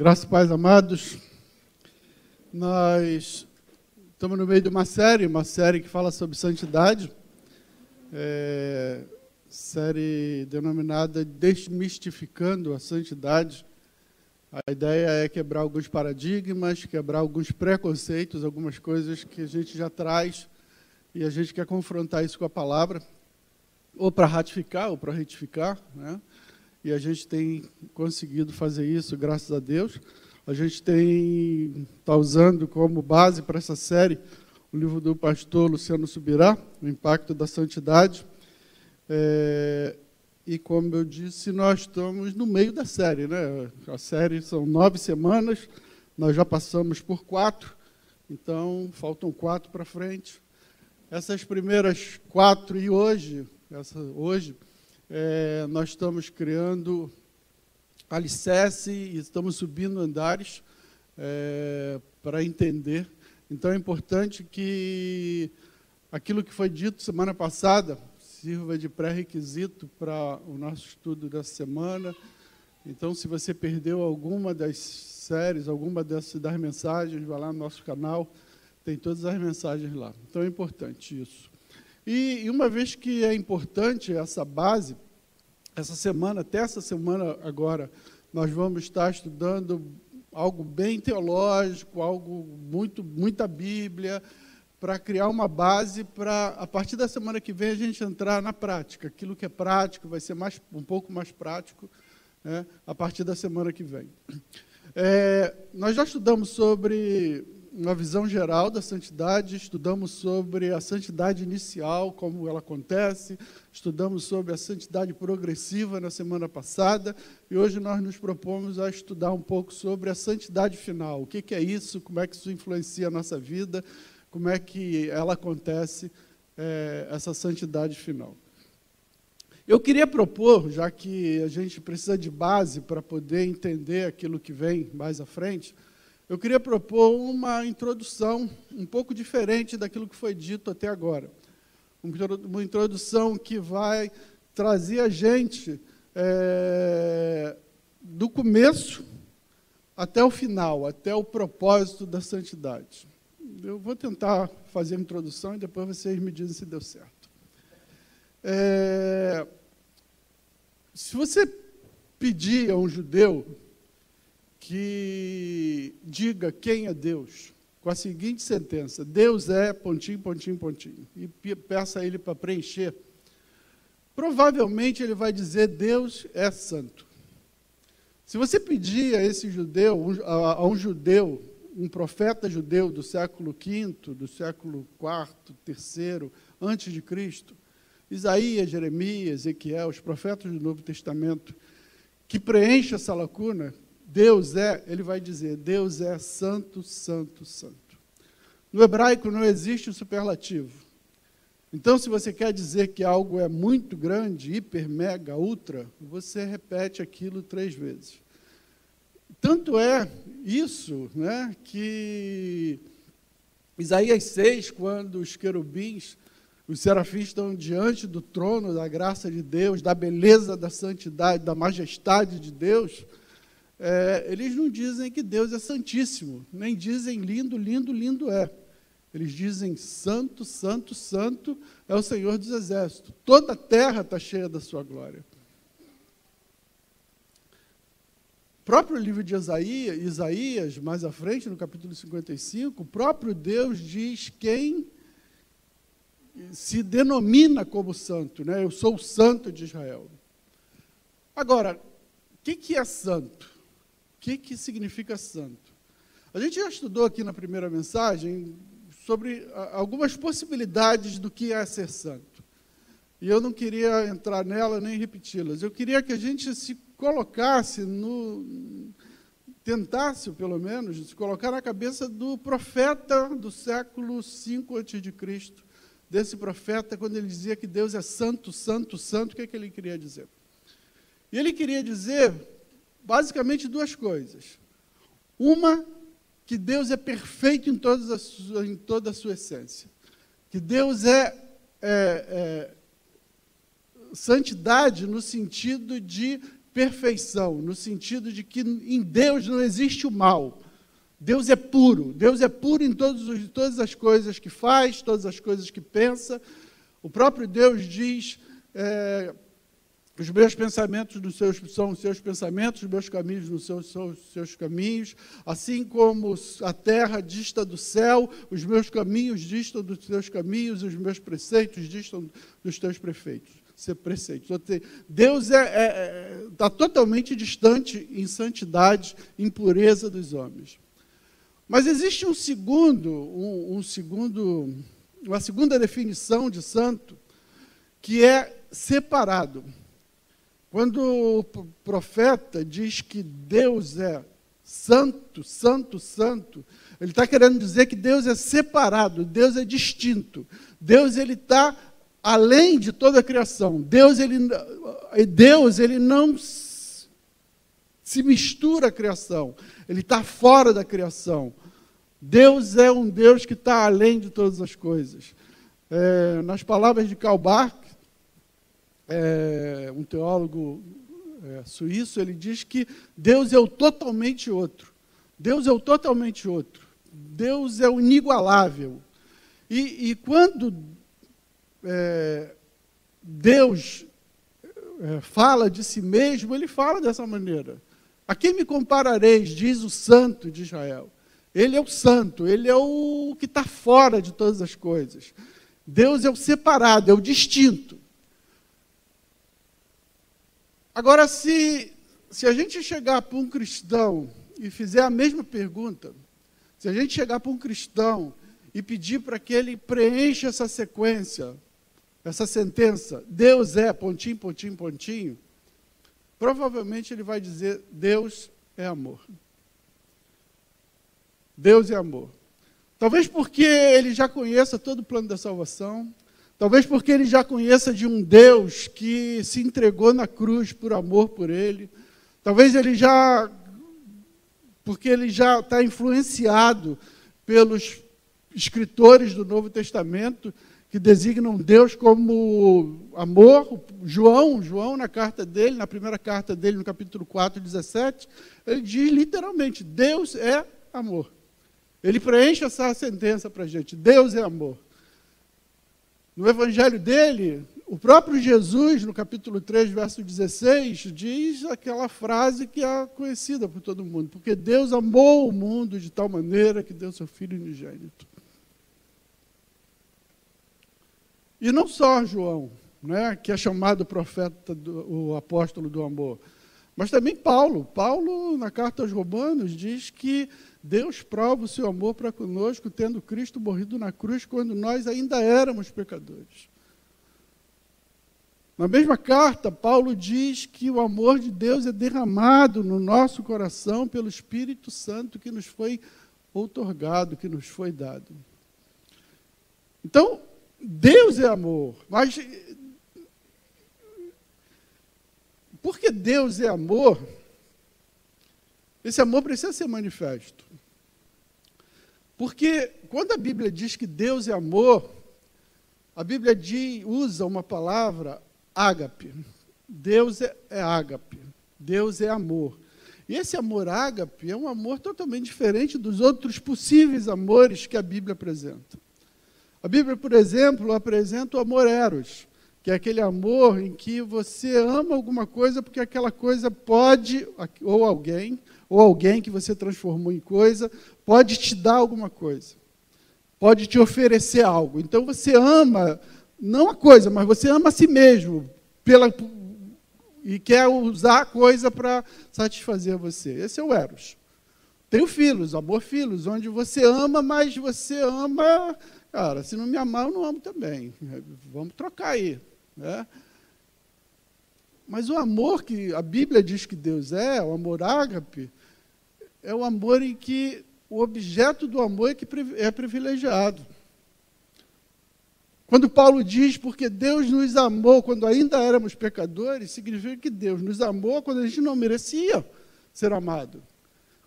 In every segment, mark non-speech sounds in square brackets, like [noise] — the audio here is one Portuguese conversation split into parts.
Graças paz, amados. Nós estamos no meio de uma série, uma série que fala sobre santidade, é, série denominada Desmistificando a Santidade. A ideia é quebrar alguns paradigmas, quebrar alguns preconceitos, algumas coisas que a gente já traz e a gente quer confrontar isso com a palavra, ou para ratificar ou para retificar, né? E a gente tem conseguido fazer isso, graças a Deus. A gente tem está usando como base para essa série o livro do pastor Luciano Subirá, O Impacto da Santidade. É, e como eu disse, nós estamos no meio da série, né? A série são nove semanas, nós já passamos por quatro, então faltam quatro para frente. Essas primeiras quatro e hoje, essa, hoje é, nós estamos criando alicerce e estamos subindo andares é, para entender. Então é importante que aquilo que foi dito semana passada sirva de pré-requisito para o nosso estudo dessa semana. Então, se você perdeu alguma das séries, alguma dessas das mensagens, vá lá no nosso canal, tem todas as mensagens lá. Então é importante isso. E, e uma vez que é importante essa base, essa semana, até essa semana agora, nós vamos estar estudando algo bem teológico, algo muito, muita Bíblia, para criar uma base para, a partir da semana que vem, a gente entrar na prática. Aquilo que é prático vai ser mais, um pouco mais prático né, a partir da semana que vem. É, nós já estudamos sobre uma visão geral da santidade, estudamos sobre a santidade inicial, como ela acontece, estudamos sobre a santidade progressiva na semana passada, e hoje nós nos propomos a estudar um pouco sobre a santidade final. O que é isso, como é que isso influencia a nossa vida, como é que ela acontece, é, essa santidade final. Eu queria propor, já que a gente precisa de base para poder entender aquilo que vem mais à frente, eu queria propor uma introdução um pouco diferente daquilo que foi dito até agora. Uma introdução que vai trazer a gente é, do começo até o final, até o propósito da santidade. Eu vou tentar fazer a introdução e depois vocês me dizem se deu certo. É, se você pedir a um judeu que diga quem é Deus, com a seguinte sentença: Deus é pontinho, pontinho, pontinho, e peça a ele para preencher. Provavelmente ele vai dizer: Deus é santo. Se você pedir a esse judeu, a, um judeu, um profeta judeu do século V, do século IV, III, antes de Cristo, Isaías, Jeremias, Ezequiel, os profetas do Novo Testamento, que preencha essa lacuna, Deus é, ele vai dizer, Deus é santo, santo, santo. No hebraico não existe o superlativo. Então, se você quer dizer que algo é muito grande, hiper, mega, ultra, você repete aquilo três vezes. Tanto é isso né, que Isaías 6, quando os querubins, os serafins estão diante do trono da graça de Deus, da beleza, da santidade, da majestade de Deus, é, eles não dizem que Deus é santíssimo, nem dizem lindo, lindo, lindo é. Eles dizem santo, santo, santo é o Senhor dos Exércitos. Toda a terra está cheia da sua glória. O próprio livro de Isaías, Isaías, mais à frente, no capítulo 55, o próprio Deus diz quem se denomina como santo, né? Eu sou o santo de Israel. Agora, o que, que é santo? Que, que significa santo? A gente já estudou aqui na primeira mensagem sobre algumas possibilidades do que é ser santo. E eu não queria entrar nela nem repeti-las. Eu queria que a gente se colocasse no. tentasse, pelo menos, se colocar na cabeça do profeta do século V a.C., desse profeta, quando ele dizia que Deus é santo, santo, santo, o que, é que ele queria dizer? E ele queria dizer basicamente duas coisas. Uma, que Deus é perfeito em, sua, em toda a sua essência. Que Deus é, é, é santidade no sentido de perfeição, no sentido de que em Deus não existe o mal. Deus é puro, Deus é puro em todos os, todas as coisas que faz, todas as coisas que pensa. O próprio Deus diz: é, os meus pensamentos nos seus, são os seus pensamentos, os meus caminhos nos seus, são os seus caminhos. Assim como a terra dista do céu, os meus caminhos distam dos teus caminhos, os meus preceitos distam dos teus prefeitos, preceitos. Deus está é, é, é totalmente distante em santidade, em pureza dos homens. Mas existe um segundo, um, um segundo, uma segunda definição de santo, que é separado. Quando o profeta diz que Deus é santo, santo, santo, ele está querendo dizer que Deus é separado, Deus é distinto. Deus ele está além de toda a criação. Deus ele, Deus ele não se mistura à criação. Ele está fora da criação. Deus é um Deus que está além de todas as coisas. É, nas palavras de Karl Barth, é, um teólogo é, suíço, ele diz que Deus é o totalmente outro. Deus é o totalmente outro. Deus é o inigualável. E, e quando é, Deus é, fala de si mesmo, ele fala dessa maneira. A quem me comparareis, diz o santo de Israel. Ele é o santo, ele é o que está fora de todas as coisas. Deus é o separado, é o distinto. Agora, se, se a gente chegar para um cristão e fizer a mesma pergunta, se a gente chegar para um cristão e pedir para que ele preencha essa sequência, essa sentença, Deus é pontinho, pontinho, pontinho, provavelmente ele vai dizer: Deus é amor. Deus é amor. Talvez porque ele já conheça todo o plano da salvação, Talvez porque ele já conheça de um Deus que se entregou na cruz por amor por ele. Talvez ele já. Porque ele já está influenciado pelos escritores do Novo Testamento que designam Deus como amor. João, João na carta dele, na primeira carta dele, no capítulo 4, 17, ele diz literalmente: Deus é amor. Ele preenche essa sentença para a gente: Deus é amor. No evangelho dele, o próprio Jesus, no capítulo 3, verso 16, diz aquela frase que é conhecida por todo mundo: Porque Deus amou o mundo de tal maneira que deu seu Filho unigênito. E não só João, né, que é chamado profeta, do, o apóstolo do amor, mas também Paulo. Paulo, na carta aos Romanos, diz que Deus prova o seu amor para conosco, tendo Cristo morrido na cruz quando nós ainda éramos pecadores. Na mesma carta, Paulo diz que o amor de Deus é derramado no nosso coração pelo Espírito Santo que nos foi outorgado, que nos foi dado. Então, Deus é amor, mas porque Deus é amor, esse amor precisa ser manifesto. Porque quando a Bíblia diz que Deus é amor, a Bíblia diz, usa uma palavra ágape. Deus é, é ágape. Deus é amor. E esse amor ágape é um amor totalmente diferente dos outros possíveis amores que a Bíblia apresenta. A Bíblia, por exemplo, apresenta o amor eros, que é aquele amor em que você ama alguma coisa porque aquela coisa pode, ou alguém, ou alguém que você transformou em coisa, pode te dar alguma coisa, pode te oferecer algo. Então você ama, não a coisa, mas você ama a si mesmo, pela, e quer usar a coisa para satisfazer você. Esse é o Eros. Tem o Filos, amor Filos, onde você ama, mas você ama. Cara, se não me amar, eu não amo também. [laughs] Vamos trocar aí. Né? Mas o amor que a Bíblia diz que Deus é, o amor ágape, é o amor em que o objeto do amor é que é privilegiado. Quando Paulo diz, porque Deus nos amou quando ainda éramos pecadores, significa que Deus nos amou quando a gente não merecia ser amado.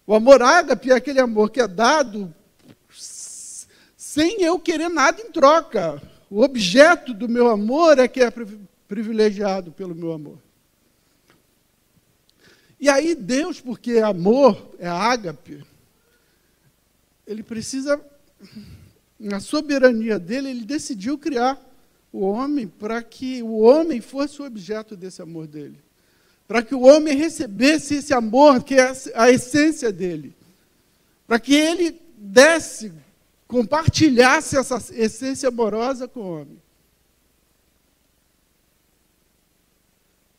O amor ágape é aquele amor que é dado sem eu querer nada em troca. O objeto do meu amor é que é privilegiado pelo meu amor. E aí Deus, porque amor, é ágape, ele precisa, na soberania dele, ele decidiu criar o homem para que o homem fosse o objeto desse amor dele. Para que o homem recebesse esse amor, que é a essência dele. Para que ele desse, compartilhasse essa essência amorosa com o homem.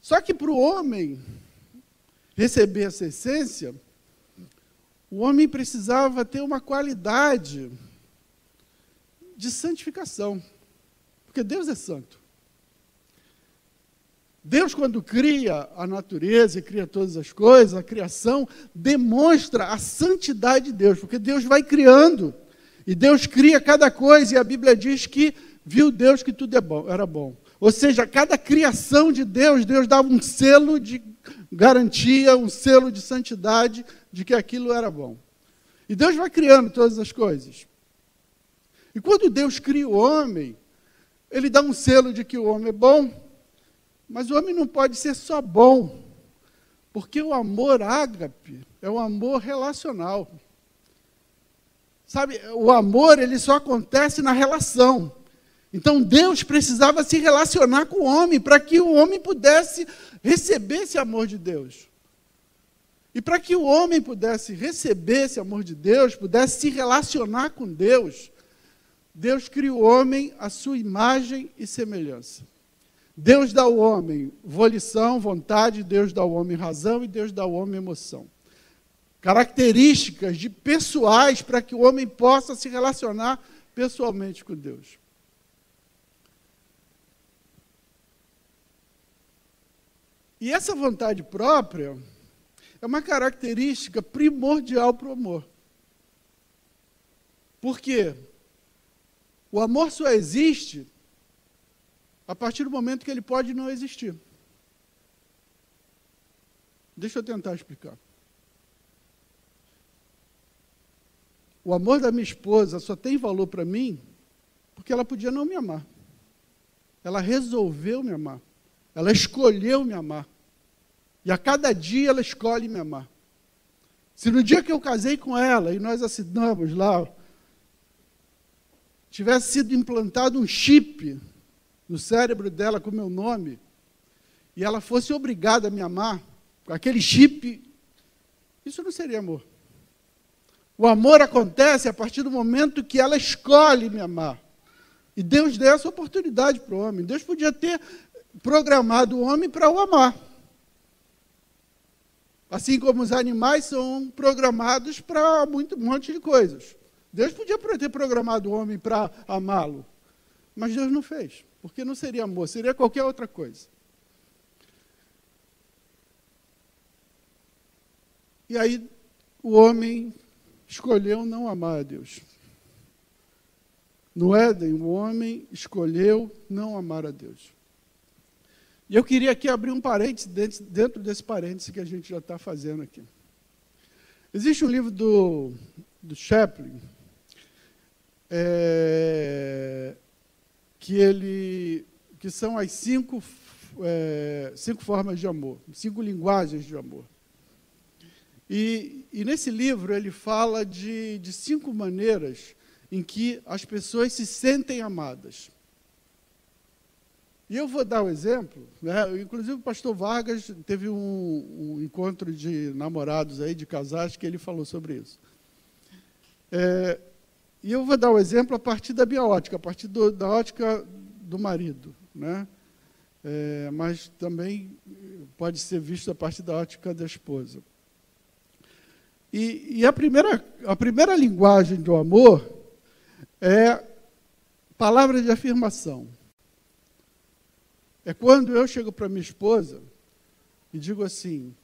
Só que para o homem receber essa essência, o homem precisava ter uma qualidade de santificação. Porque Deus é santo. Deus, quando cria a natureza e cria todas as coisas, a criação demonstra a santidade de Deus, porque Deus vai criando. E Deus cria cada coisa, e a Bíblia diz que viu Deus que tudo é bom, era bom. Ou seja, cada criação de Deus, Deus dava um selo de garantia, um selo de santidade de que aquilo era bom. E Deus vai criando todas as coisas. E quando Deus cria o homem, ele dá um selo de que o homem é bom, mas o homem não pode ser só bom, porque o amor ágape é um amor relacional. Sabe, o amor ele só acontece na relação. Então Deus precisava se relacionar com o homem para que o homem pudesse receber esse amor de Deus. E para que o homem pudesse receber esse amor de Deus, pudesse se relacionar com Deus, Deus cria o homem à sua imagem e semelhança. Deus dá ao homem volição, vontade, Deus dá ao homem razão e Deus dá ao homem emoção. Características de pessoais para que o homem possa se relacionar pessoalmente com Deus. E essa vontade própria é uma característica primordial para o amor. Por quê? O amor só existe a partir do momento que ele pode não existir. Deixa eu tentar explicar. O amor da minha esposa só tem valor para mim porque ela podia não me amar. Ela resolveu me amar. Ela escolheu me amar. E a cada dia ela escolhe me amar. Se no dia que eu casei com ela e nós assinamos lá, tivesse sido implantado um chip no cérebro dela com meu nome, e ela fosse obrigada a me amar, com aquele chip, isso não seria amor. O amor acontece a partir do momento que ela escolhe me amar. E Deus deu essa oportunidade para o homem. Deus podia ter programado o homem para o amar. Assim como os animais são programados para um monte de coisas. Deus podia ter programado o homem para amá-lo, mas Deus não fez, porque não seria amor, seria qualquer outra coisa. E aí o homem escolheu não amar a Deus. No Éden, o homem escolheu não amar a Deus. E eu queria aqui abrir um parênteses dentro desse parênteses que a gente já está fazendo aqui. Existe um livro do, do Chaplin, é, que ele que são as cinco, é, cinco formas de amor, cinco linguagens de amor. E, e nesse livro ele fala de, de cinco maneiras em que as pessoas se sentem amadas. E eu vou dar um exemplo, né? inclusive o pastor Vargas teve um, um, encontro de namorados aí, de casais, que ele falou sobre isso. É, e eu vou dar um exemplo a partir da minha ótica, a partir do, da ótica do marido, né? É, mas também pode ser visto a partir da ótica da esposa. E, e a, primeira, a primeira linguagem do amor é palavra de afirmação. É quando eu chego para minha esposa e digo assim: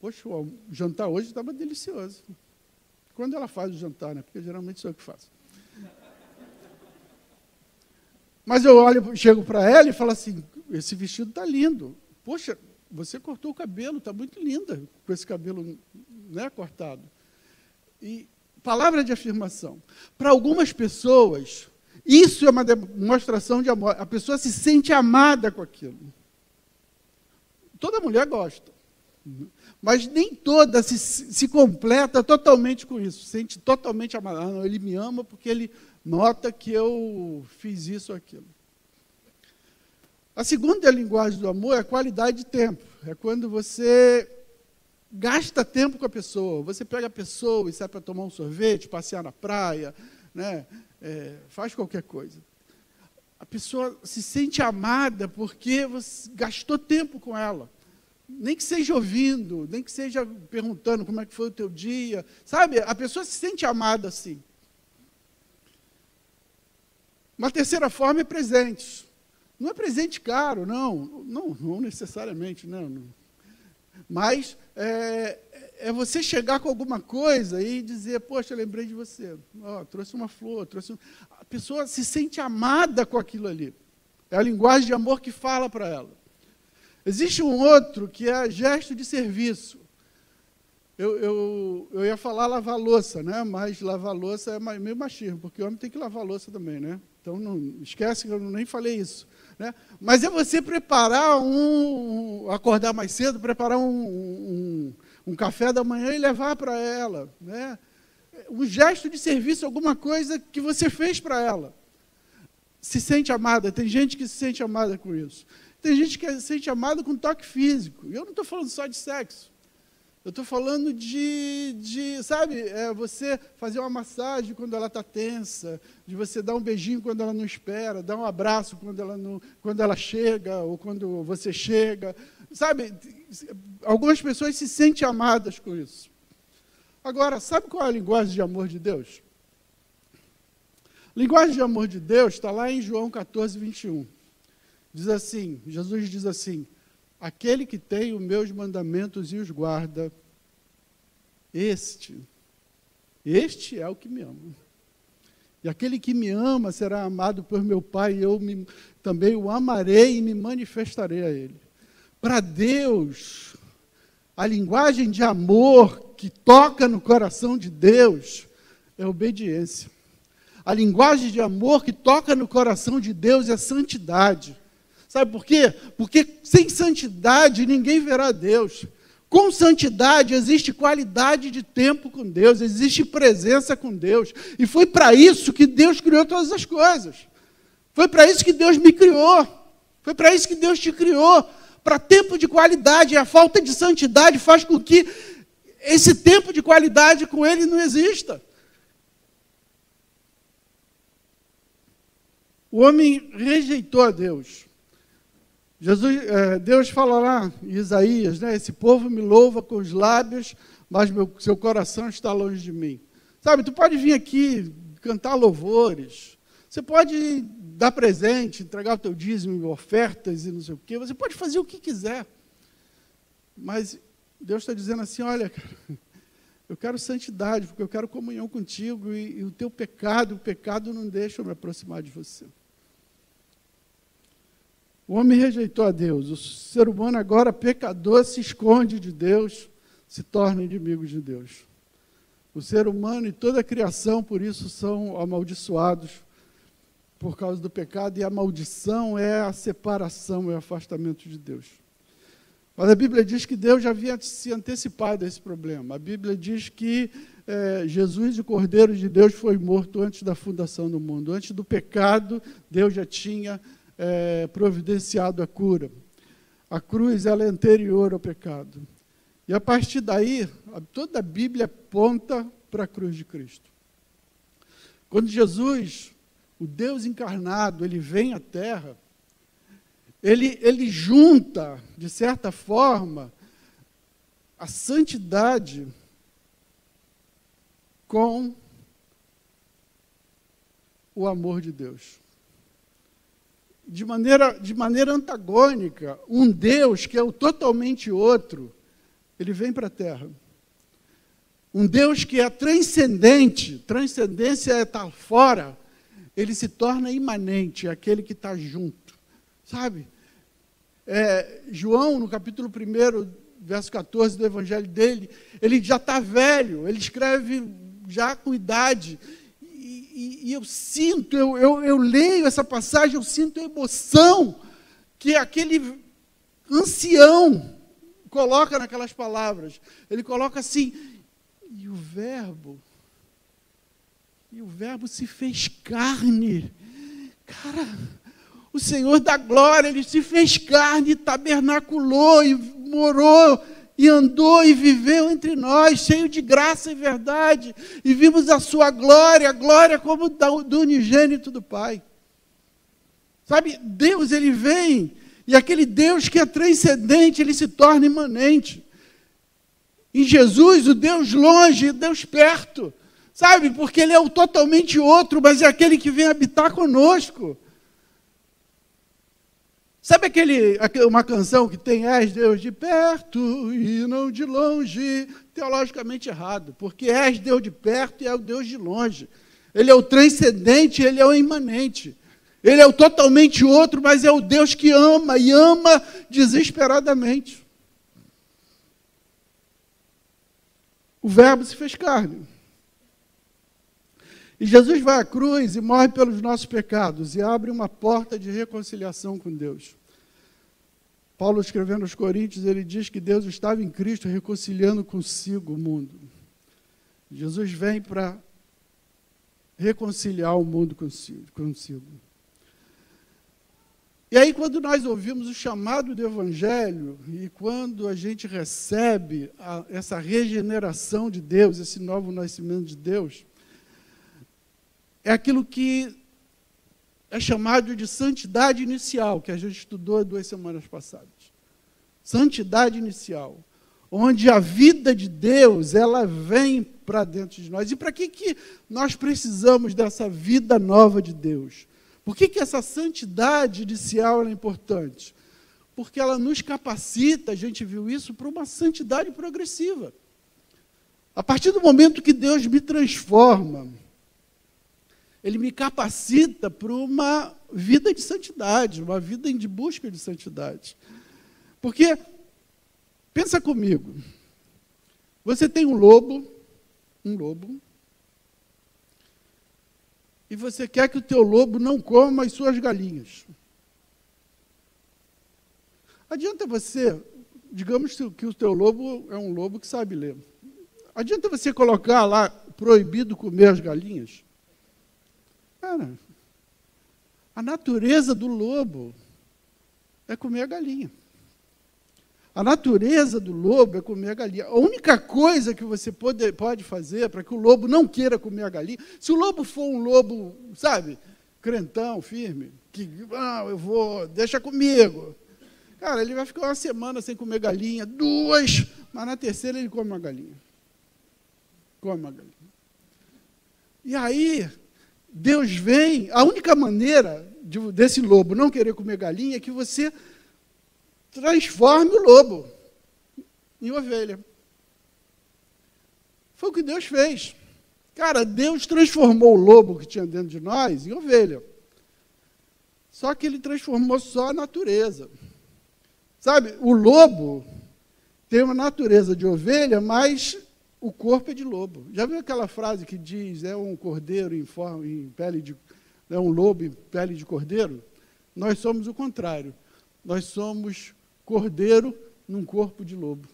Poxa, o jantar hoje estava delicioso. Quando ela faz o jantar, né? Porque geralmente sou eu que faço. Mas eu olho, chego para ela e falo assim: esse vestido está lindo. Poxa, você cortou o cabelo, está muito linda com esse cabelo né, cortado. E palavra de afirmação. Para algumas pessoas, isso é uma demonstração de amor. A pessoa se sente amada com aquilo. Toda mulher gosta. Mas nem toda se, se completa totalmente com isso, sente totalmente amado. Ah, ele me ama porque ele nota que eu fiz isso ou aquilo. A segunda linguagem do amor é a qualidade de tempo. É quando você gasta tempo com a pessoa. Você pega a pessoa e sai para tomar um sorvete, passear na praia, né? É, faz qualquer coisa. A pessoa se sente amada porque você gastou tempo com ela. Nem que seja ouvindo, nem que seja perguntando como é que foi o teu dia. Sabe, a pessoa se sente amada assim. Uma terceira forma é presentes. Não é presente caro, não. Não, não necessariamente, não. Mas é, é, você chegar com alguma coisa e dizer, poxa, lembrei de você. Oh, trouxe uma flor, trouxe. Um... A pessoa se sente amada com aquilo ali. É a linguagem de amor que fala para ela. Existe um outro que é gesto de serviço. Eu, eu, eu ia falar lavar louça, né? mas lavar louça é meio machismo, porque o homem tem que lavar louça também, né? Então não esquece que eu nem falei isso. Né? Mas é você preparar um. acordar mais cedo, preparar um, um, um café da manhã e levar para ela. Né? Um gesto de serviço, alguma coisa que você fez para ela. Se sente amada, tem gente que se sente amada com isso. Tem gente que se sente amada com toque físico. E eu não estou falando só de sexo. Eu estou falando de, de sabe, é, você fazer uma massagem quando ela está tensa, de você dar um beijinho quando ela não espera, dar um abraço quando ela, não, quando ela chega ou quando você chega. Sabe, algumas pessoas se sentem amadas com isso. Agora, sabe qual é a linguagem de amor de Deus? A linguagem de amor de Deus está lá em João 14, 21. Diz assim: Jesus diz assim: Aquele que tem os meus mandamentos e os guarda, este, este é o que me ama. E aquele que me ama será amado por meu Pai, e eu me, também o amarei e me manifestarei a ele. Para Deus, a linguagem de amor que toca no coração de Deus é obediência. A linguagem de amor que toca no coração de Deus é santidade. Sabe por quê? Porque sem santidade ninguém verá Deus. Com santidade existe qualidade de tempo com Deus, existe presença com Deus. E foi para isso que Deus criou todas as coisas. Foi para isso que Deus me criou. Foi para isso que Deus te criou. Para tempo de qualidade. E a falta de santidade faz com que esse tempo de qualidade com Ele não exista. O homem rejeitou a Deus. Jesus, é, Deus fala lá em Isaías, né? Esse povo me louva com os lábios, mas meu, seu coração está longe de mim. Sabe, tu pode vir aqui cantar louvores, você pode dar presente, entregar o teu dízimo, ofertas e não sei o quê, você pode fazer o que quiser. Mas Deus está dizendo assim: olha, [laughs] eu quero santidade, porque eu quero comunhão contigo, e, e o teu pecado, o pecado não deixa eu me aproximar de você. O homem rejeitou a Deus. O ser humano, agora pecador, se esconde de Deus, se torna inimigo de Deus. O ser humano e toda a criação, por isso, são amaldiçoados por causa do pecado, e a maldição é a separação, é o afastamento de Deus. Mas a Bíblia diz que Deus já havia se antecipado a esse problema. A Bíblia diz que é, Jesus, o Cordeiro de Deus, foi morto antes da fundação do mundo. Antes do pecado, Deus já tinha é, providenciado a cura. A cruz ela é anterior ao pecado. E a partir daí, toda a Bíblia aponta para a cruz de Cristo. Quando Jesus, o Deus encarnado, ele vem à Terra, ele, ele junta, de certa forma, a santidade com o amor de Deus de maneira, de maneira antagônica, um Deus que é o totalmente outro, ele vem para a Terra. Um Deus que é transcendente, transcendência é estar fora, ele se torna imanente, aquele que está junto. Sabe? É, João, no capítulo 1, verso 14 do evangelho dele, ele já está velho, ele escreve já com idade, e, e eu sinto, eu, eu, eu leio essa passagem, eu sinto a emoção que aquele ancião coloca naquelas palavras. Ele coloca assim, e o Verbo, e o Verbo se fez carne. Cara, o Senhor da glória, ele se fez carne, tabernaculou e morou e andou e viveu entre nós, cheio de graça e verdade, e vimos a sua glória, a glória como do unigênito do Pai. Sabe, Deus ele vem, e aquele Deus que é transcendente, ele se torna imanente. Em Jesus, o Deus longe, o Deus perto. Sabe, porque ele é o totalmente outro, mas é aquele que vem habitar conosco. Sabe aquele, uma canção que tem És Deus de perto e não de longe? Teologicamente errado, porque és Deus de perto e é o Deus de longe. Ele é o transcendente, ele é o imanente. Ele é o totalmente outro, mas é o Deus que ama e ama desesperadamente. O Verbo se fez carne. E Jesus vai à cruz e morre pelos nossos pecados e abre uma porta de reconciliação com Deus. Paulo, escrevendo aos Coríntios, ele diz que Deus estava em Cristo reconciliando consigo o mundo. Jesus vem para reconciliar o mundo consigo. E aí, quando nós ouvimos o chamado do Evangelho, e quando a gente recebe a, essa regeneração de Deus, esse novo nascimento de Deus, é aquilo que é chamado de santidade inicial, que a gente estudou duas semanas passadas. Santidade inicial, onde a vida de Deus, ela vem para dentro de nós. E para que, que nós precisamos dessa vida nova de Deus? Por que, que essa santidade inicial é importante? Porque ela nos capacita, a gente viu isso, para uma santidade progressiva. A partir do momento que Deus me transforma, ele me capacita para uma vida de santidade, uma vida de busca de santidade. Porque, pensa comigo, você tem um lobo, um lobo, e você quer que o teu lobo não coma as suas galinhas. Adianta você, digamos que o teu lobo é um lobo que sabe ler. Adianta você colocar lá proibido comer as galinhas? Cara, a natureza do lobo é comer a galinha. A natureza do lobo é comer a galinha. A única coisa que você pode, pode fazer para que o lobo não queira comer a galinha, se o lobo for um lobo, sabe, crentão, firme, que, ah, eu vou, deixa comigo. Cara, ele vai ficar uma semana sem comer galinha, duas, mas na terceira ele come uma galinha. Come uma galinha. E aí, Deus vem, a única maneira de, desse lobo não querer comer galinha é que você transforme o lobo em ovelha. Foi o que Deus fez. Cara, Deus transformou o lobo que tinha dentro de nós em ovelha. Só que ele transformou só a natureza. Sabe, o lobo tem uma natureza de ovelha, mas o corpo é de lobo. Já viu aquela frase que diz é um cordeiro em, forma, em pele de é um lobo em pele de cordeiro? Nós somos o contrário. Nós somos cordeiro num corpo de lobo.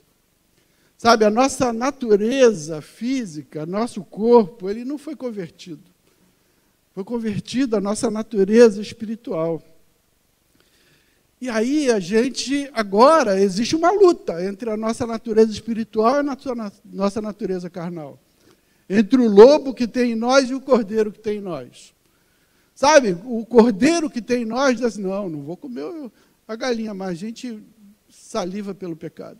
Sabe, a nossa natureza física, nosso corpo, ele não foi convertido. Foi convertido a nossa natureza espiritual. E aí a gente, agora, existe uma luta entre a nossa natureza espiritual e a nossa natureza carnal. Entre o lobo que tem em nós e o cordeiro que tem em nós. Sabe, o cordeiro que tem em nós diz assim, não, não vou comer a galinha, mas a gente saliva pelo pecado.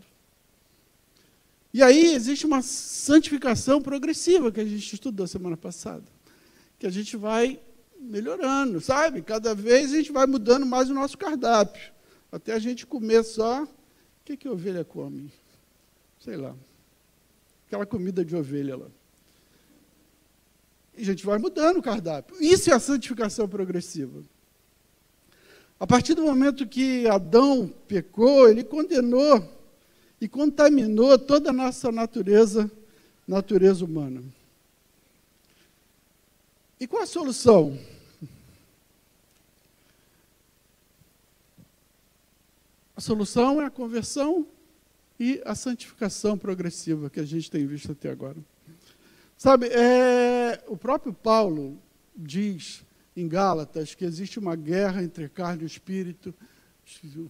E aí existe uma santificação progressiva que a gente estudou semana passada. Que a gente vai melhorando, sabe? Cada vez a gente vai mudando mais o nosso cardápio. Até a gente comer só. O que, que a ovelha come? Sei lá. Aquela comida de ovelha lá. E a gente vai mudando o cardápio. Isso é a santificação progressiva. A partir do momento que Adão pecou, ele condenou e contaminou toda a nossa natureza, natureza humana. E qual a solução? A solução é a conversão e a santificação progressiva que a gente tem visto até agora. Sabe, é, o próprio Paulo diz em Gálatas que existe uma guerra entre carne e espírito.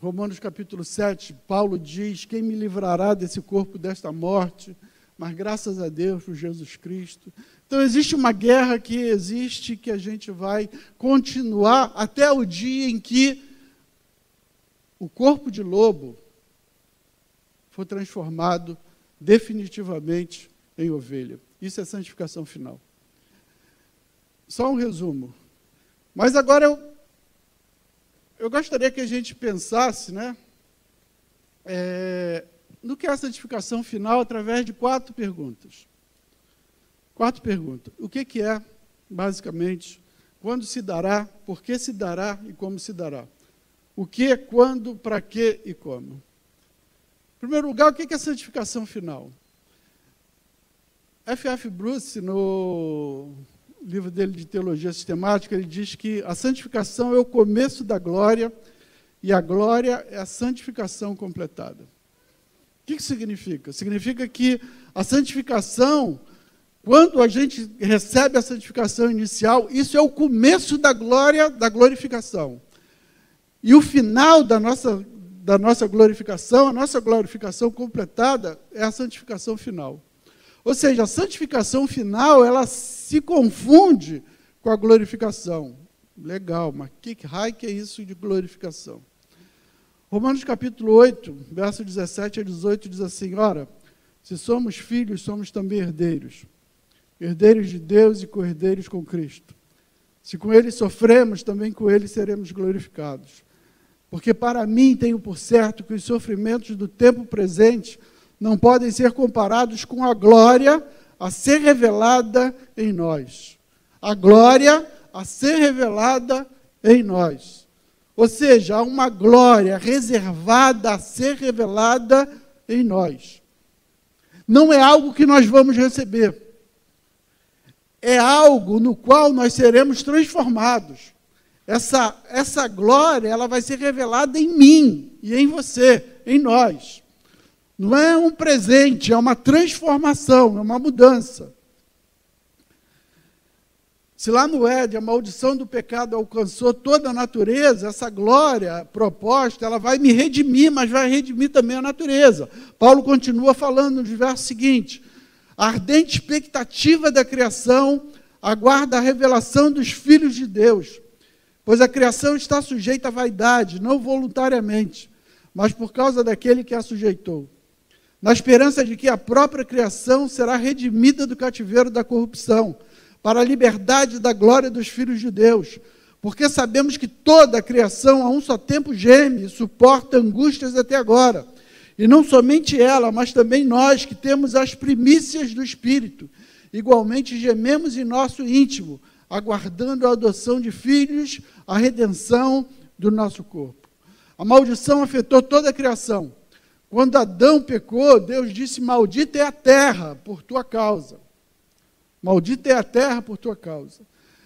Romanos capítulo 7, Paulo diz: Quem me livrará desse corpo desta morte? Mas graças a Deus por Jesus Cristo. Então existe uma guerra que existe que a gente vai continuar até o dia em que o corpo de lobo for transformado definitivamente em ovelha. Isso é santificação final. Só um resumo. Mas agora eu, eu gostaria que a gente pensasse né, é, no que é a santificação final através de quatro perguntas. Quatro perguntas. O que, que é, basicamente, quando se dará, por que se dará e como se dará? O que, quando, para que e como? Em primeiro lugar, o que é a santificação final? F.F. Bruce, no livro dele de teologia sistemática, ele diz que a santificação é o começo da glória e a glória é a santificação completada. O que, que significa? Significa que a santificação, quando a gente recebe a santificação inicial, isso é o começo da glória, da glorificação. E o final da nossa, da nossa glorificação, a nossa glorificação completada, é a santificação final. Ou seja, a santificação final, ela se confunde com a glorificação. Legal, mas que raio que é isso de glorificação? Romanos capítulo 8, verso 17 a 18 diz assim: Ora, se somos filhos, somos também herdeiros, herdeiros de Deus e co-herdeiros com Cristo. Se com ele sofremos, também com ele seremos glorificados. Porque para mim tenho por certo que os sofrimentos do tempo presente não podem ser comparados com a glória a ser revelada em nós. A glória a ser revelada em nós. Ou seja, há uma glória reservada a ser revelada em nós. Não é algo que nós vamos receber. É algo no qual nós seremos transformados essa, essa glória ela vai ser revelada em mim e em você, em nós. Não é um presente, é uma transformação, é uma mudança. Se lá no Éden a maldição do pecado alcançou toda a natureza, essa glória proposta, ela vai me redimir, mas vai redimir também a natureza. Paulo continua falando no verso seguinte: a ardente expectativa da criação aguarda a revelação dos filhos de Deus Pois a criação está sujeita à vaidade, não voluntariamente, mas por causa daquele que a sujeitou. Na esperança de que a própria criação será redimida do cativeiro da corrupção, para a liberdade da glória dos filhos de Deus. Porque sabemos que toda a criação a um só tempo geme e suporta angústias até agora. E não somente ela, mas também nós que temos as primícias do Espírito. Igualmente gememos em nosso íntimo, aguardando a adoção de filhos, a redenção do nosso corpo. A maldição afetou toda a criação. Quando Adão pecou, Deus disse: Maldita é a terra por tua causa. Maldita é a terra por tua causa.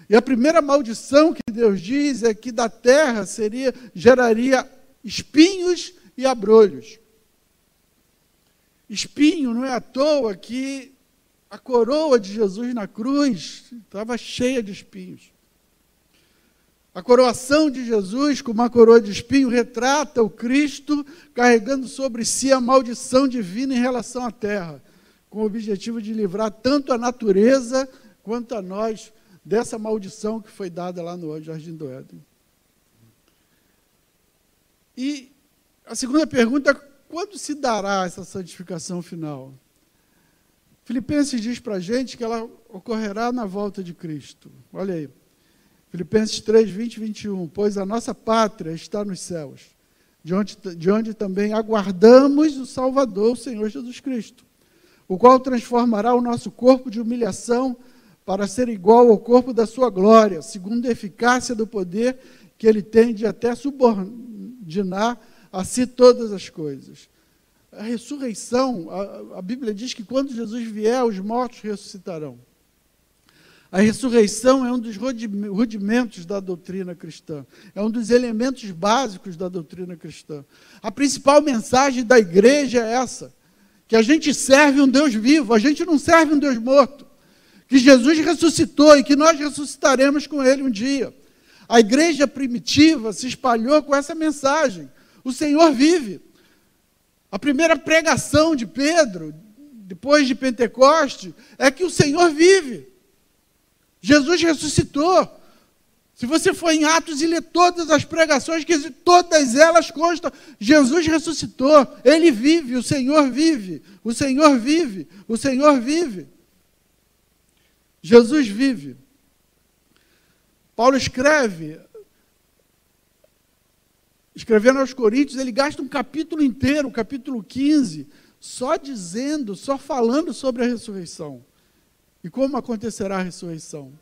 E a primeira maldição que Deus diz é que da terra seria geraria espinhos e abrolhos. Espinho não é à toa que a coroa de Jesus na cruz estava cheia de espinhos. A coroação de Jesus, com uma coroa de espinho, retrata o Cristo carregando sobre si a maldição divina em relação à terra, com o objetivo de livrar tanto a natureza quanto a nós dessa maldição que foi dada lá no Jardim do Éden. E a segunda pergunta, quando se dará essa santificação final? Filipenses diz para a gente que ela ocorrerá na volta de Cristo. Olha aí. Filipenses 3, 20 e 21. Pois a nossa pátria está nos céus, de onde, de onde também aguardamos o Salvador, o Senhor Jesus Cristo, o qual transformará o nosso corpo de humilhação para ser igual ao corpo da sua glória, segundo a eficácia do poder que ele tem de até subordinar a si todas as coisas a ressurreição, a, a, Bíblia diz que quando Jesus vier, os mortos ressuscitarão. A ressurreição é um dos rudimentos da doutrina cristã, é um dos elementos básicos da doutrina cristã. A principal mensagem da igreja é essa: que a gente serve um Deus vivo, a gente não serve um Deus morto. Que Jesus ressuscitou e que nós ressuscitaremos com ele um dia. A igreja primitiva se espalhou com essa mensagem: o Senhor vive. A primeira pregação de Pedro, depois de Pentecoste, é que o Senhor vive. Jesus ressuscitou. Se você for em Atos e ler todas as pregações, que todas elas constam, Jesus ressuscitou, ele vive, o Senhor vive, o Senhor vive, o Senhor vive. Jesus vive. Paulo escreve, escrevendo aos Coríntios, ele gasta um capítulo inteiro, o capítulo 15, só dizendo, só falando sobre a ressurreição. E como acontecerá a ressurreição?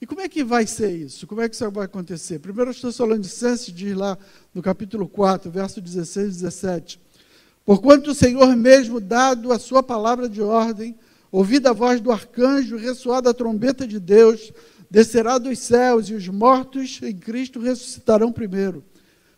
E como é que vai ser isso? Como é que isso vai acontecer? Primeiro, os Tessalonicenses diz lá no capítulo 4, verso 16 e 17: Porquanto o Senhor mesmo, dado a sua palavra de ordem, ouvida a voz do arcanjo, ressoada a trombeta de Deus, descerá dos céus e os mortos em Cristo ressuscitarão primeiro.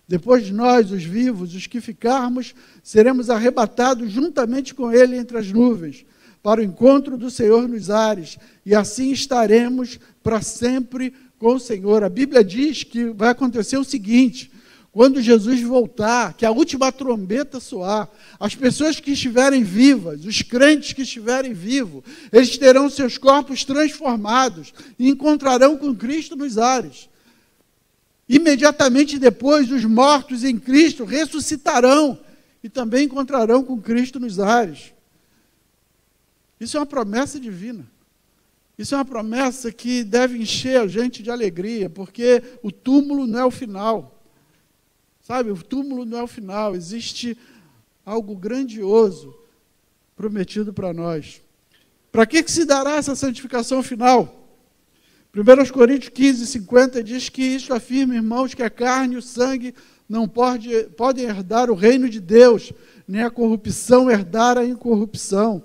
Depois nós, os vivos, os que ficarmos, seremos arrebatados juntamente com Ele entre as nuvens para o encontro do Senhor nos ares, e assim estaremos para sempre com o Senhor. A Bíblia diz que vai acontecer o seguinte: quando Jesus voltar, que a última trombeta soar, as pessoas que estiverem vivas, os crentes que estiverem vivos, eles terão seus corpos transformados e encontrarão com Cristo nos ares. Imediatamente depois, os mortos em Cristo ressuscitarão e também encontrarão com Cristo nos ares. Isso é uma promessa divina. Isso é uma promessa que deve encher a gente de alegria, porque o túmulo não é o final. Sabe, o túmulo não é o final, existe algo grandioso prometido para nós. Para que, que se dará essa santificação final? 1 Coríntios 15, 50 diz que isso afirma, irmãos, que a carne e o sangue não pode, podem herdar o reino de Deus, nem a corrupção herdar a incorrupção.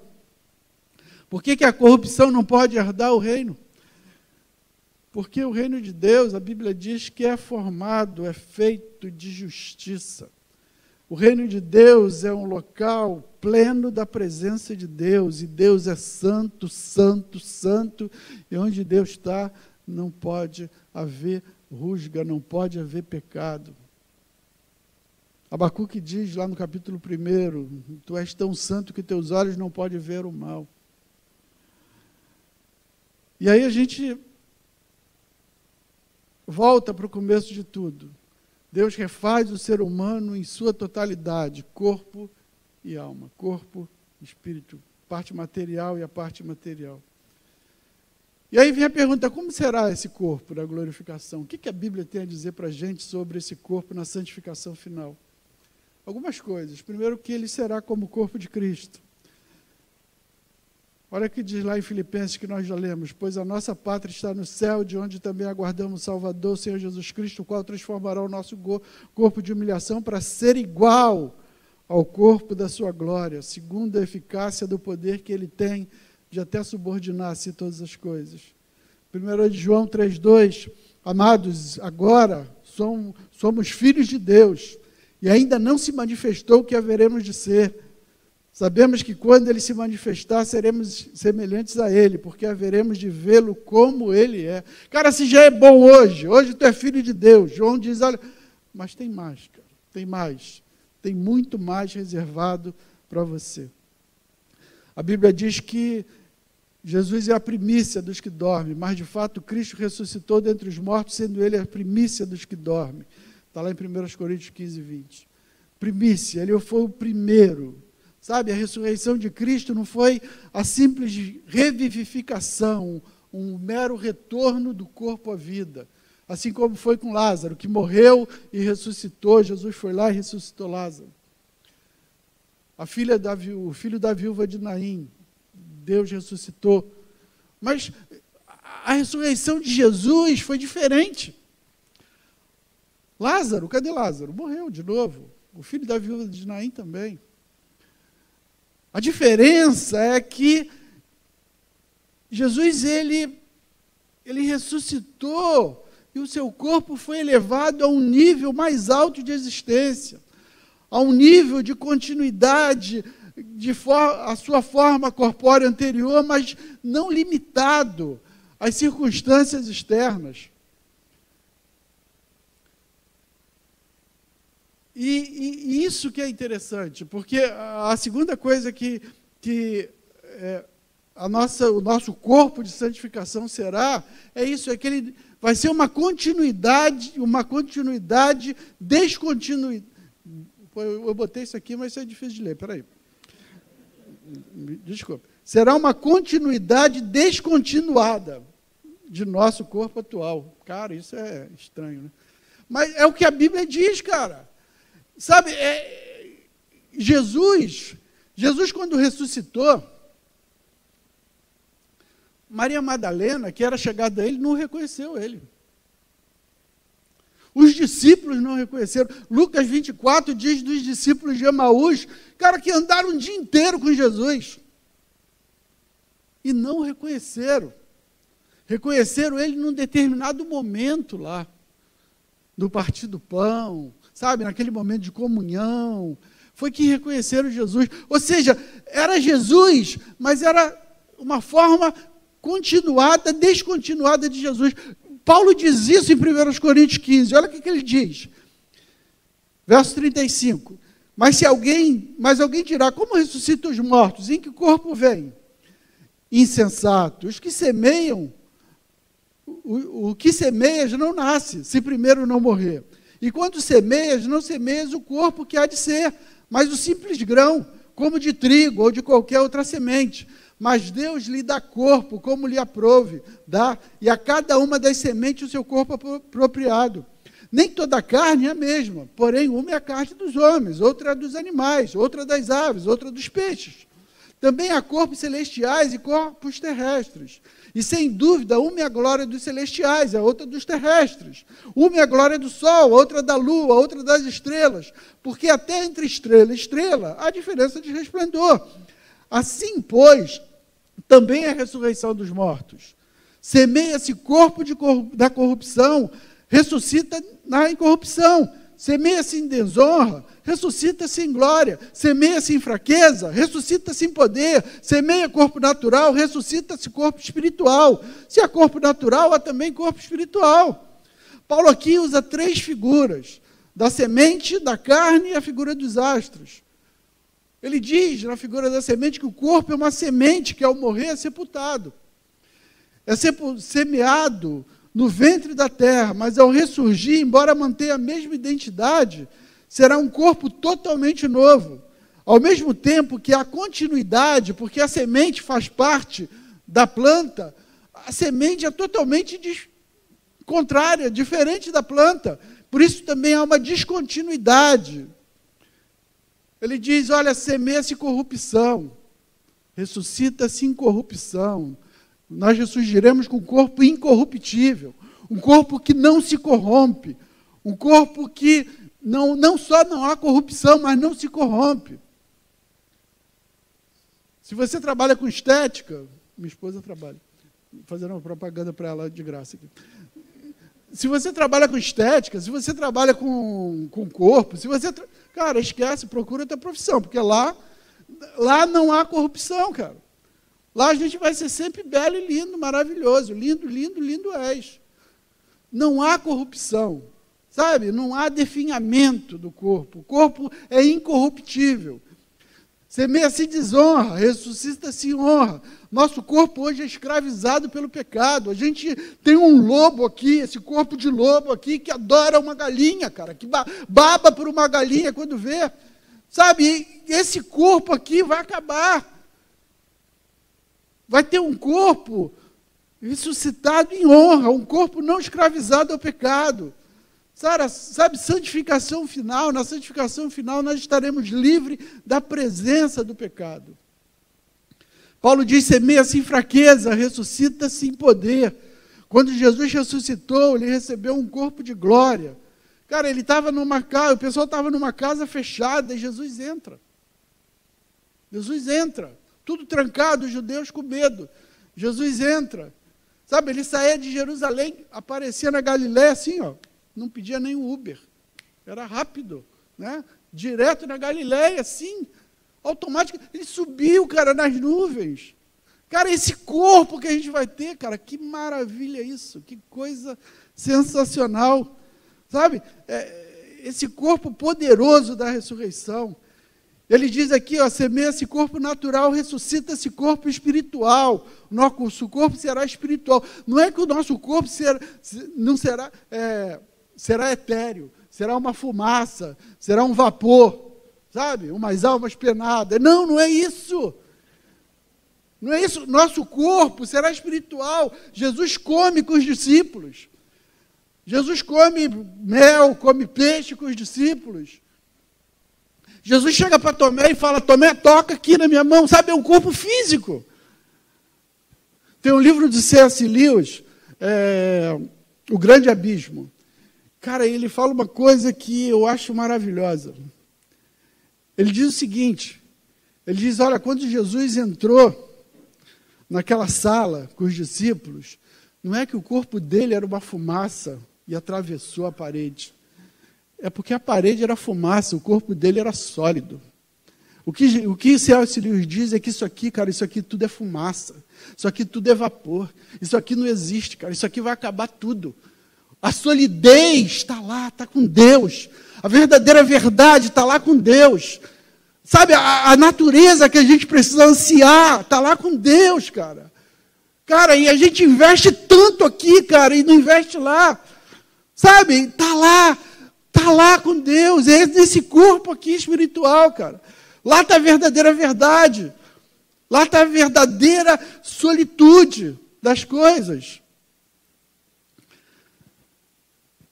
Por que, que a corrupção não pode herdar o reino? Porque o reino de Deus, a Bíblia diz que é formado, é feito de justiça. O reino de Deus é um local pleno da presença de Deus, e Deus é santo, santo, santo, e onde Deus está, não pode haver rusga, não pode haver pecado. Abacuque diz lá no capítulo 1: Tu és tão santo que teus olhos não podem ver o mal. E aí a gente volta para o começo de tudo. Deus refaz o ser humano em sua totalidade, corpo e alma, corpo, espírito, parte material e a parte material. E aí vem a pergunta: como será esse corpo da glorificação? O que, que a Bíblia tem a dizer para a gente sobre esse corpo na santificação final? Algumas coisas. Primeiro, que ele será como o corpo de Cristo. Olha o que diz lá em Filipenses que nós já lemos: Pois a nossa pátria está no céu, de onde também aguardamos o Salvador, Senhor Jesus Cristo, o qual transformará o nosso corpo de humilhação para ser igual ao corpo da sua glória, segundo a eficácia do poder que ele tem de até subordinar-se todas as coisas. 1 João 3,2: Amados, agora somos, somos filhos de Deus, e ainda não se manifestou o que haveremos de ser Sabemos que quando ele se manifestar, seremos semelhantes a ele, porque haveremos de vê-lo como ele é. Cara, se já é bom hoje, hoje tu é filho de Deus. João diz: olha, mas tem mais, cara, tem mais. Tem muito mais reservado para você. A Bíblia diz que Jesus é a primícia dos que dormem, mas de fato Cristo ressuscitou dentre os mortos, sendo ele a primícia dos que dormem. Está lá em 1 Coríntios 15, 20. Primícia, ele foi o primeiro Sabe, a ressurreição de Cristo não foi a simples revivificação, um mero retorno do corpo à vida. Assim como foi com Lázaro, que morreu e ressuscitou, Jesus foi lá e ressuscitou Lázaro. A filha da, o filho da viúva de Naim, Deus ressuscitou. Mas a ressurreição de Jesus foi diferente. Lázaro, cadê Lázaro? Morreu de novo. O filho da viúva de Naim também. A diferença é que Jesus ele ele ressuscitou e o seu corpo foi elevado a um nível mais alto de existência, a um nível de continuidade de a sua forma corpórea anterior, mas não limitado às circunstâncias externas. E, e, isso que é interessante, porque a segunda coisa que, que é, a nossa, o nosso corpo de santificação será, é isso, é que ele vai ser uma continuidade, uma continuidade descontinuidade. Eu, eu botei isso aqui, mas isso é difícil de ler, peraí. Desculpa. Será uma continuidade descontinuada de nosso corpo atual. Cara, isso é estranho, né? Mas é o que a Bíblia diz, cara. Sabe, é, Jesus, Jesus quando ressuscitou, Maria Madalena, que era chegada a ele, não reconheceu ele. Os discípulos não reconheceram. Lucas 24 diz dos discípulos de Emaús, cara, que andaram um dia inteiro com Jesus. E não reconheceram. Reconheceram ele num determinado momento lá, no partir do pão, sabe, naquele momento de comunhão. Foi que reconheceram Jesus. Ou seja, era Jesus, mas era uma forma continuada, descontinuada de Jesus. Paulo diz isso em 1 Coríntios 15. Olha o que, que ele diz. Verso 35. Mas se alguém, mas alguém dirá, como ressuscita os mortos? Em que corpo vem? Insensato. Os que semeiam, o, o que semeias não nasce, se primeiro não morrer. E quando semeias, não semeias o corpo que há de ser, mas o simples grão, como de trigo ou de qualquer outra semente mas Deus lhe dá corpo como lhe aprove, dá, e a cada uma das sementes o seu corpo apropriado. Nem toda carne é a mesma, porém uma é a carne dos homens, outra é dos animais, outra das aves, outra dos peixes. Também há corpos celestiais e corpos terrestres. E sem dúvida, uma é a glória dos celestiais, a outra dos terrestres. Uma é a glória do sol, a outra da lua, a outra das estrelas. Porque até entre estrela e estrela há diferença de resplendor. Assim, pois, também é a ressurreição dos mortos. Semeia-se corpo da corrupção, ressuscita na incorrupção. Semeia-se em desonra, ressuscita-se em glória. Semeia-se em fraqueza, ressuscita-se em poder. Semeia corpo natural, ressuscita-se corpo espiritual. Se há corpo natural, há também corpo espiritual. Paulo aqui usa três figuras: da semente, da carne e a figura dos astros. Ele diz na figura da semente que o corpo é uma semente que ao morrer é sepultado. É semeado no ventre da terra, mas ao ressurgir, embora mantenha a mesma identidade, será um corpo totalmente novo. Ao mesmo tempo que há continuidade, porque a semente faz parte da planta, a semente é totalmente contrária, diferente da planta. Por isso também há uma descontinuidade. Ele diz: olha, semeia-se corrupção, ressuscita-se incorrupção. Nós ressurgiremos com um corpo incorruptível, um corpo que não se corrompe, um corpo que não, não só não há corrupção, mas não se corrompe. Se você trabalha com estética, minha esposa trabalha, fazendo uma propaganda para ela de graça aqui. Se você trabalha com estética, se você trabalha com, com corpo, se você. Cara, esquece, procura outra profissão, porque lá, lá não há corrupção, cara. Lá a gente vai ser sempre belo e lindo, maravilhoso. Lindo, lindo, lindo és. Não há corrupção, sabe? Não há definhamento do corpo. O corpo é incorruptível. Semeia-se desonra, ressuscita-se honra. Nosso corpo hoje é escravizado pelo pecado. A gente tem um lobo aqui, esse corpo de lobo aqui, que adora uma galinha, cara, que baba por uma galinha quando vê. Sabe, esse corpo aqui vai acabar. Vai ter um corpo ressuscitado em honra, um corpo não escravizado ao pecado. Sabe, sabe, santificação final, na santificação final nós estaremos livres da presença do pecado. Paulo diz: semeia-se em fraqueza, ressuscita-se em poder. Quando Jesus ressuscitou, ele recebeu um corpo de glória. Cara, ele estava numa casa, o pessoal estava numa casa fechada e Jesus entra. Jesus entra, tudo trancado, os judeus com medo. Jesus entra. Sabe, ele saía de Jerusalém, aparecia na Galiléia assim, ó, não pedia nem Uber. Era rápido, né? Direto na Galiléia, assim, automático. Ele subiu, cara, nas nuvens. Cara, esse corpo que a gente vai ter, cara, que maravilha isso, que coisa sensacional. Sabe? É, esse corpo poderoso da ressurreição. Ele diz aqui, ó, semeia esse corpo natural, ressuscita esse corpo espiritual. Nosso corpo será espiritual. Não é que o nosso corpo será, não será, é, será etéreo, será uma fumaça, será um vapor, sabe? Umas almas penadas. Não, não é isso. Não é isso. Nosso corpo será espiritual. Jesus come com os discípulos. Jesus come mel, come peixe com os discípulos. Jesus chega para Tomé e fala: Tomé, toca aqui na minha mão, sabe? É um corpo físico. Tem um livro de C.S. Lewis, é, O Grande Abismo. Cara, ele fala uma coisa que eu acho maravilhosa. Ele diz o seguinte: ele diz, olha, quando Jesus entrou naquela sala com os discípulos, não é que o corpo dele era uma fumaça e atravessou a parede. É porque a parede era fumaça, o corpo dele era sólido. O que, o que C.S. Lewis diz é que isso aqui, cara, isso aqui tudo é fumaça. Isso aqui tudo é vapor. Isso aqui não existe, cara. Isso aqui vai acabar tudo. A solidez está lá, está com Deus. A verdadeira verdade está lá com Deus. Sabe, a, a, natureza que a gente precisa ansiar está lá com Deus, cara. Cara, e a gente investe tanto aqui, cara, e não investe lá. Sabe, está lá. Está lá com Deus, é nesse corpo aqui espiritual, cara. Lá está a verdadeira verdade. Lá está a verdadeira solitude das coisas.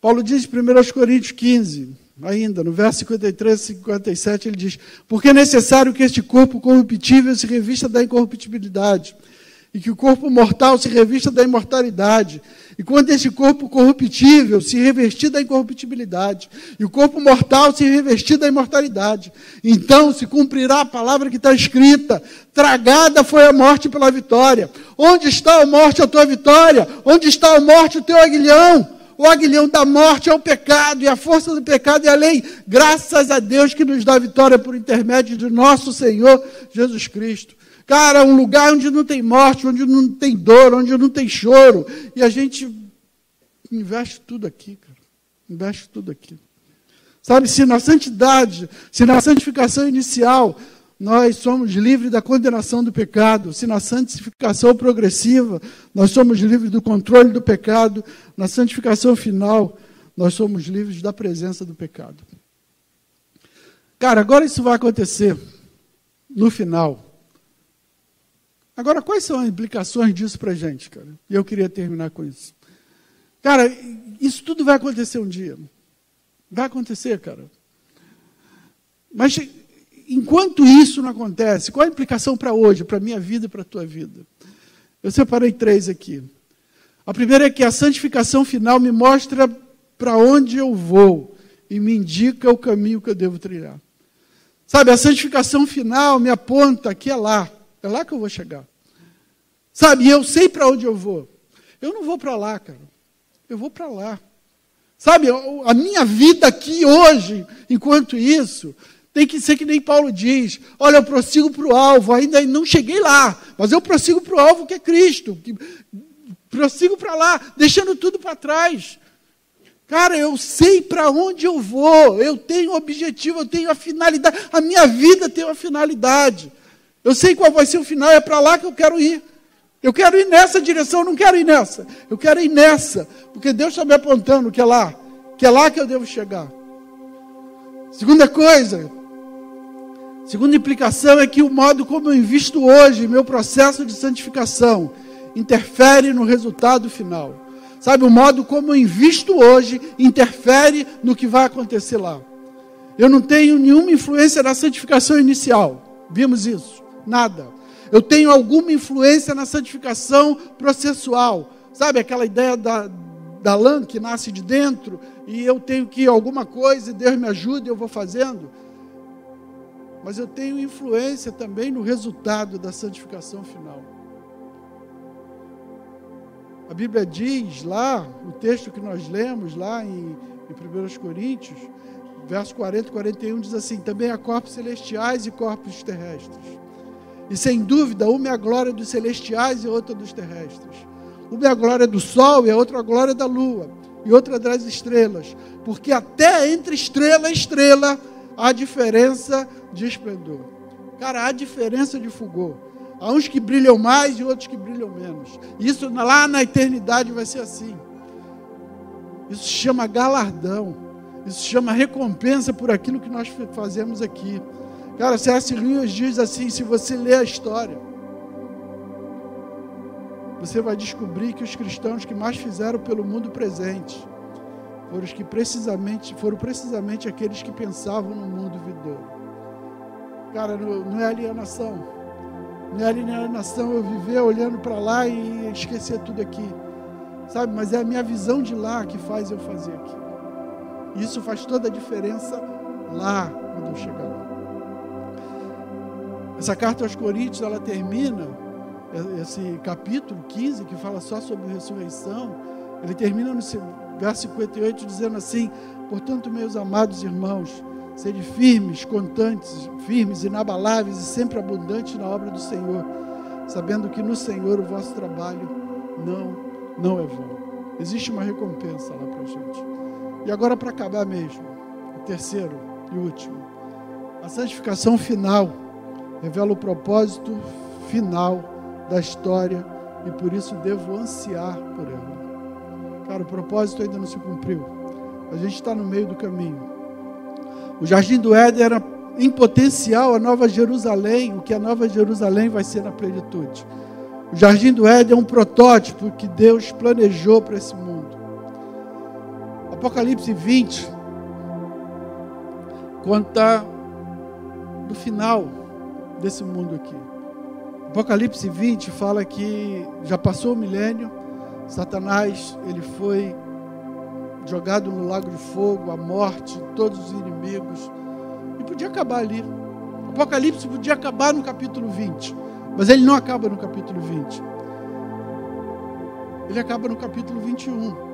Paulo diz em 1 Coríntios 15, ainda, no verso 53 e 57, ele diz: Porque é necessário que este corpo corruptível se revista da incorruptibilidade, e que o corpo mortal se revista da imortalidade. E quando esse corpo corruptível se revestir da incorruptibilidade, e o corpo mortal se revestir da imortalidade, então se cumprirá a palavra que está escrita: tragada foi a morte pela vitória. Onde está a morte, a tua vitória? Onde está a morte, o teu aguilhão? O aguilhão da morte é o pecado, e a força do pecado é a lei. Graças a Deus que nos dá vitória por intermédio de nosso Senhor Jesus Cristo. Cara, um lugar onde não tem morte, onde não tem dor, onde não tem choro. E a gente investe tudo aqui, cara. Investe tudo aqui. Sabe, se na santidade, se na santificação inicial, nós somos livres da condenação do pecado, se na santificação progressiva, nós somos livres do controle do pecado, na santificação final, nós somos livres da presença do pecado. Cara, agora isso vai acontecer no final. Agora, quais são as implicações disso para a gente, cara? E eu queria terminar com isso. Cara, isso tudo vai acontecer um dia. Vai acontecer, cara. Mas enquanto isso não acontece, qual a implicação para hoje, para a minha vida e para a tua vida? Eu separei três aqui. A primeira é que a santificação final me mostra para onde eu vou e me indica o caminho que eu devo trilhar. Sabe, a santificação final me aponta que é lá, é lá que eu vou chegar. Sabe, eu sei para onde eu vou. Eu não vou para lá, cara. Eu vou para lá. Sabe, a minha vida aqui hoje, enquanto isso, tem que ser que nem Paulo diz: olha, eu prossigo para o alvo, ainda não cheguei lá, mas eu prossigo para o alvo que é Cristo. Prossigo para lá, deixando tudo para trás. Cara, eu sei para onde eu vou, eu tenho um objetivo, eu tenho a finalidade, a minha vida tem uma finalidade. Eu sei qual vai ser o final, é para lá que eu quero ir. Eu quero ir nessa direção, não quero ir nessa. Eu quero ir nessa, porque Deus está me apontando que é lá, que é lá que eu devo chegar. Segunda coisa, segunda implicação é que o modo como eu invisto hoje, meu processo de santificação, interfere no resultado final. Sabe, o modo como eu invisto hoje interfere no que vai acontecer lá. Eu não tenho nenhuma influência na santificação inicial. Vimos isso? Nada eu tenho alguma influência na santificação processual. Sabe aquela ideia da, da lã que nasce de dentro e eu tenho que alguma coisa e Deus me ajuda e eu vou fazendo? Mas eu tenho influência também no resultado da santificação final. A Bíblia diz lá, o texto que nós lemos lá em, em 1 Coríntios, verso 40 e 41 diz assim: Também há corpos celestiais e corpos terrestres. E sem dúvida, uma é a glória dos celestiais e outra dos terrestres. Uma é a glória do sol e a outra a glória da lua, e outra das estrelas. Porque até entre estrela e estrela há diferença de esplendor. Cara, há diferença de fulgor. Há uns que brilham mais e outros que brilham menos. Isso lá na eternidade vai ser assim. Isso chama galardão. Isso chama recompensa por aquilo que nós fazemos aqui. Cara, C.S. Lewis diz assim: se você ler a história, você vai descobrir que os cristãos que mais fizeram pelo mundo presente foram os que precisamente foram precisamente aqueles que pensavam no mundo vindouro. Cara, não é alienação. Não é alienação eu viver olhando para lá e esquecer tudo aqui. Sabe? Mas é a minha visão de lá que faz eu fazer aqui. Isso faz toda a diferença lá quando eu chegar lá. Essa carta aos Coríntios, ela termina, esse capítulo 15, que fala só sobre ressurreição, ele termina no verso 58 dizendo assim: Portanto, meus amados irmãos, sede firmes, contantes, firmes, inabaláveis e sempre abundantes na obra do Senhor, sabendo que no Senhor o vosso trabalho não, não é vão. Existe uma recompensa lá para a gente. E agora, para acabar mesmo, o terceiro e último, a santificação final revela o propósito final da história e por isso devo ansiar por ela. Cara, o propósito ainda não se cumpriu. A gente está no meio do caminho. O Jardim do Éden era em potencial a Nova Jerusalém, o que a Nova Jerusalém vai ser na plenitude. O Jardim do Éden é um protótipo que Deus planejou para esse mundo. Apocalipse 20 conta do final desse mundo aqui. Apocalipse 20 fala que já passou o milênio, Satanás ele foi jogado no lago de fogo, a morte, todos os inimigos, e podia acabar ali. Apocalipse podia acabar no capítulo 20, mas ele não acaba no capítulo 20. Ele acaba no capítulo 21.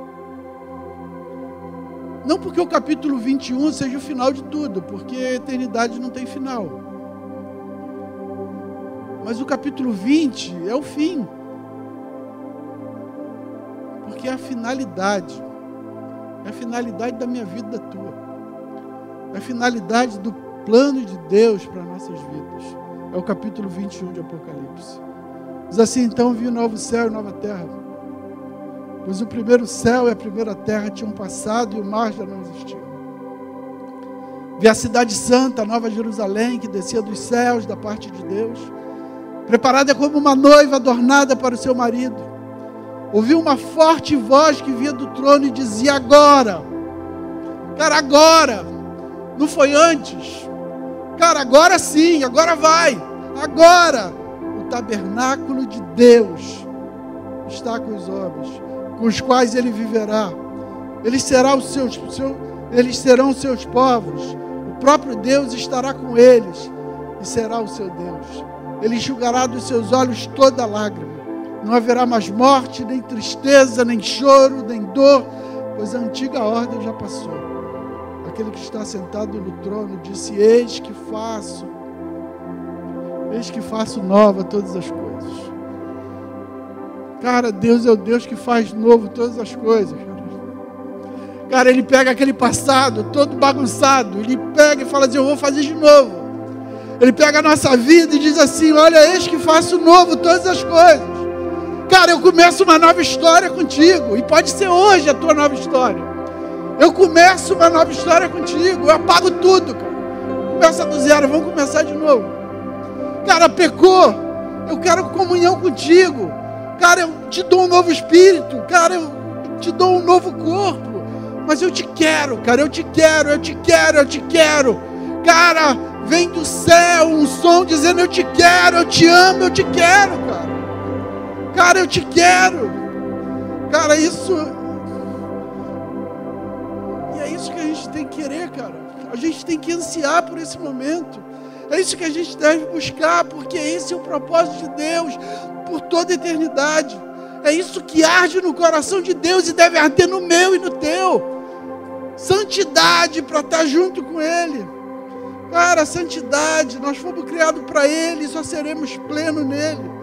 Não porque o capítulo 21 seja o final de tudo, porque a eternidade não tem final. Mas o capítulo 20 é o fim. Porque é a finalidade. É a finalidade da minha vida da tua. É a finalidade do plano de Deus para nossas vidas. É o capítulo 21 de Apocalipse. Diz assim: então vi o novo céu e nova terra. Pois o primeiro céu e a primeira terra tinham passado e o mar já não existia. Vi a cidade santa, a nova Jerusalém, que descia dos céus da parte de Deus preparada como uma noiva adornada para o seu marido. Ouviu uma forte voz que vinha do trono e dizia: Agora, cara, agora, não foi antes, cara, agora sim, agora vai, agora, o tabernáculo de Deus está com os homens, com os quais ele viverá. Eles serão os seus, seu, eles serão seus povos. O próprio Deus estará com eles e será o seu Deus. Ele enxugará dos seus olhos toda lágrima. Não haverá mais morte, nem tristeza, nem choro, nem dor, pois a antiga ordem já passou. Aquele que está sentado no trono disse: Eis que faço, eis que faço nova todas as coisas. Cara, Deus é o Deus que faz novo todas as coisas. Cara, ele pega aquele passado todo bagunçado, ele pega e fala assim: Eu vou fazer de novo. Ele pega a nossa vida e diz assim: Olha, eis que faço novo todas as coisas. Cara, eu começo uma nova história contigo. E pode ser hoje a tua nova história. Eu começo uma nova história contigo. Eu apago tudo. Começa do zero, vamos começar de novo. Cara, pecou. Eu quero comunhão contigo. Cara, eu te dou um novo espírito. Cara, eu te dou um novo corpo. Mas eu te quero, cara. Eu te quero, eu te quero, eu te quero. Cara, Vem do céu um som dizendo: Eu te quero, eu te amo, eu te quero, cara. Cara, eu te quero. Cara, isso. E é isso que a gente tem que querer, cara. A gente tem que ansiar por esse momento. É isso que a gente deve buscar, porque esse é o propósito de Deus por toda a eternidade. É isso que arde no coração de Deus e deve arder no meu e no teu. Santidade para estar junto com Ele. Cara, santidade, nós fomos criados para Ele, só seremos plenos nele.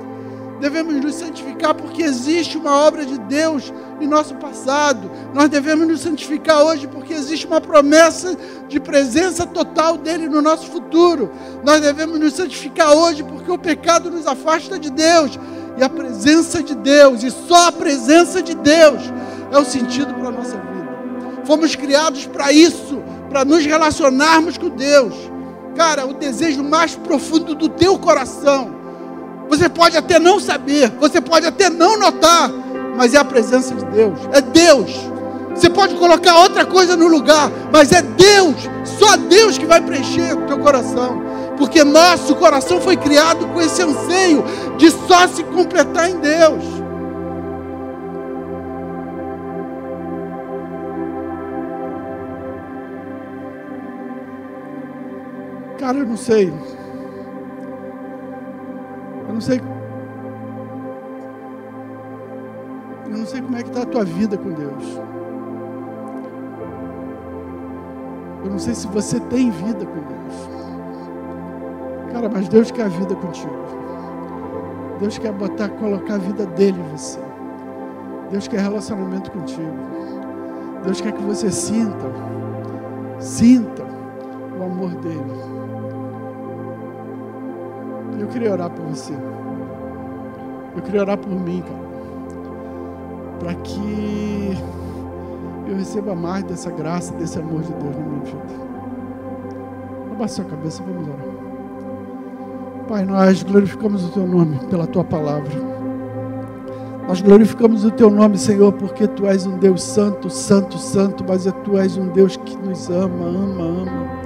Devemos nos santificar porque existe uma obra de Deus em nosso passado. Nós devemos nos santificar hoje porque existe uma promessa de presença total dele no nosso futuro. Nós devemos nos santificar hoje porque o pecado nos afasta de Deus. E a presença de Deus, e só a presença de Deus, é o sentido para a nossa vida. Fomos criados para isso, para nos relacionarmos com Deus. Cara, o desejo mais profundo do teu coração. Você pode até não saber, você pode até não notar, mas é a presença de Deus. É Deus. Você pode colocar outra coisa no lugar, mas é Deus. Só Deus que vai preencher o teu coração. Porque nosso coração foi criado com esse anseio de só se completar em Deus. Cara, eu não sei. Eu não sei. Eu não sei como é que está a tua vida com Deus. Eu não sei se você tem vida com Deus. Cara, mas Deus quer a vida contigo. Deus quer botar, colocar a vida dele em você. Deus quer relacionamento contigo. Deus quer que você sinta, sinta o amor dele. Eu queria orar por você. Eu queria orar por mim, cara. Para que eu receba mais dessa graça, desse amor de Deus na minha vida. Abaixa sua cabeça, vamos orar. Pai, nós glorificamos o Teu nome pela Tua palavra. Nós glorificamos o Teu nome, Senhor, porque Tu és um Deus santo, santo, santo, mas é Tu és um Deus que nos ama, ama, ama.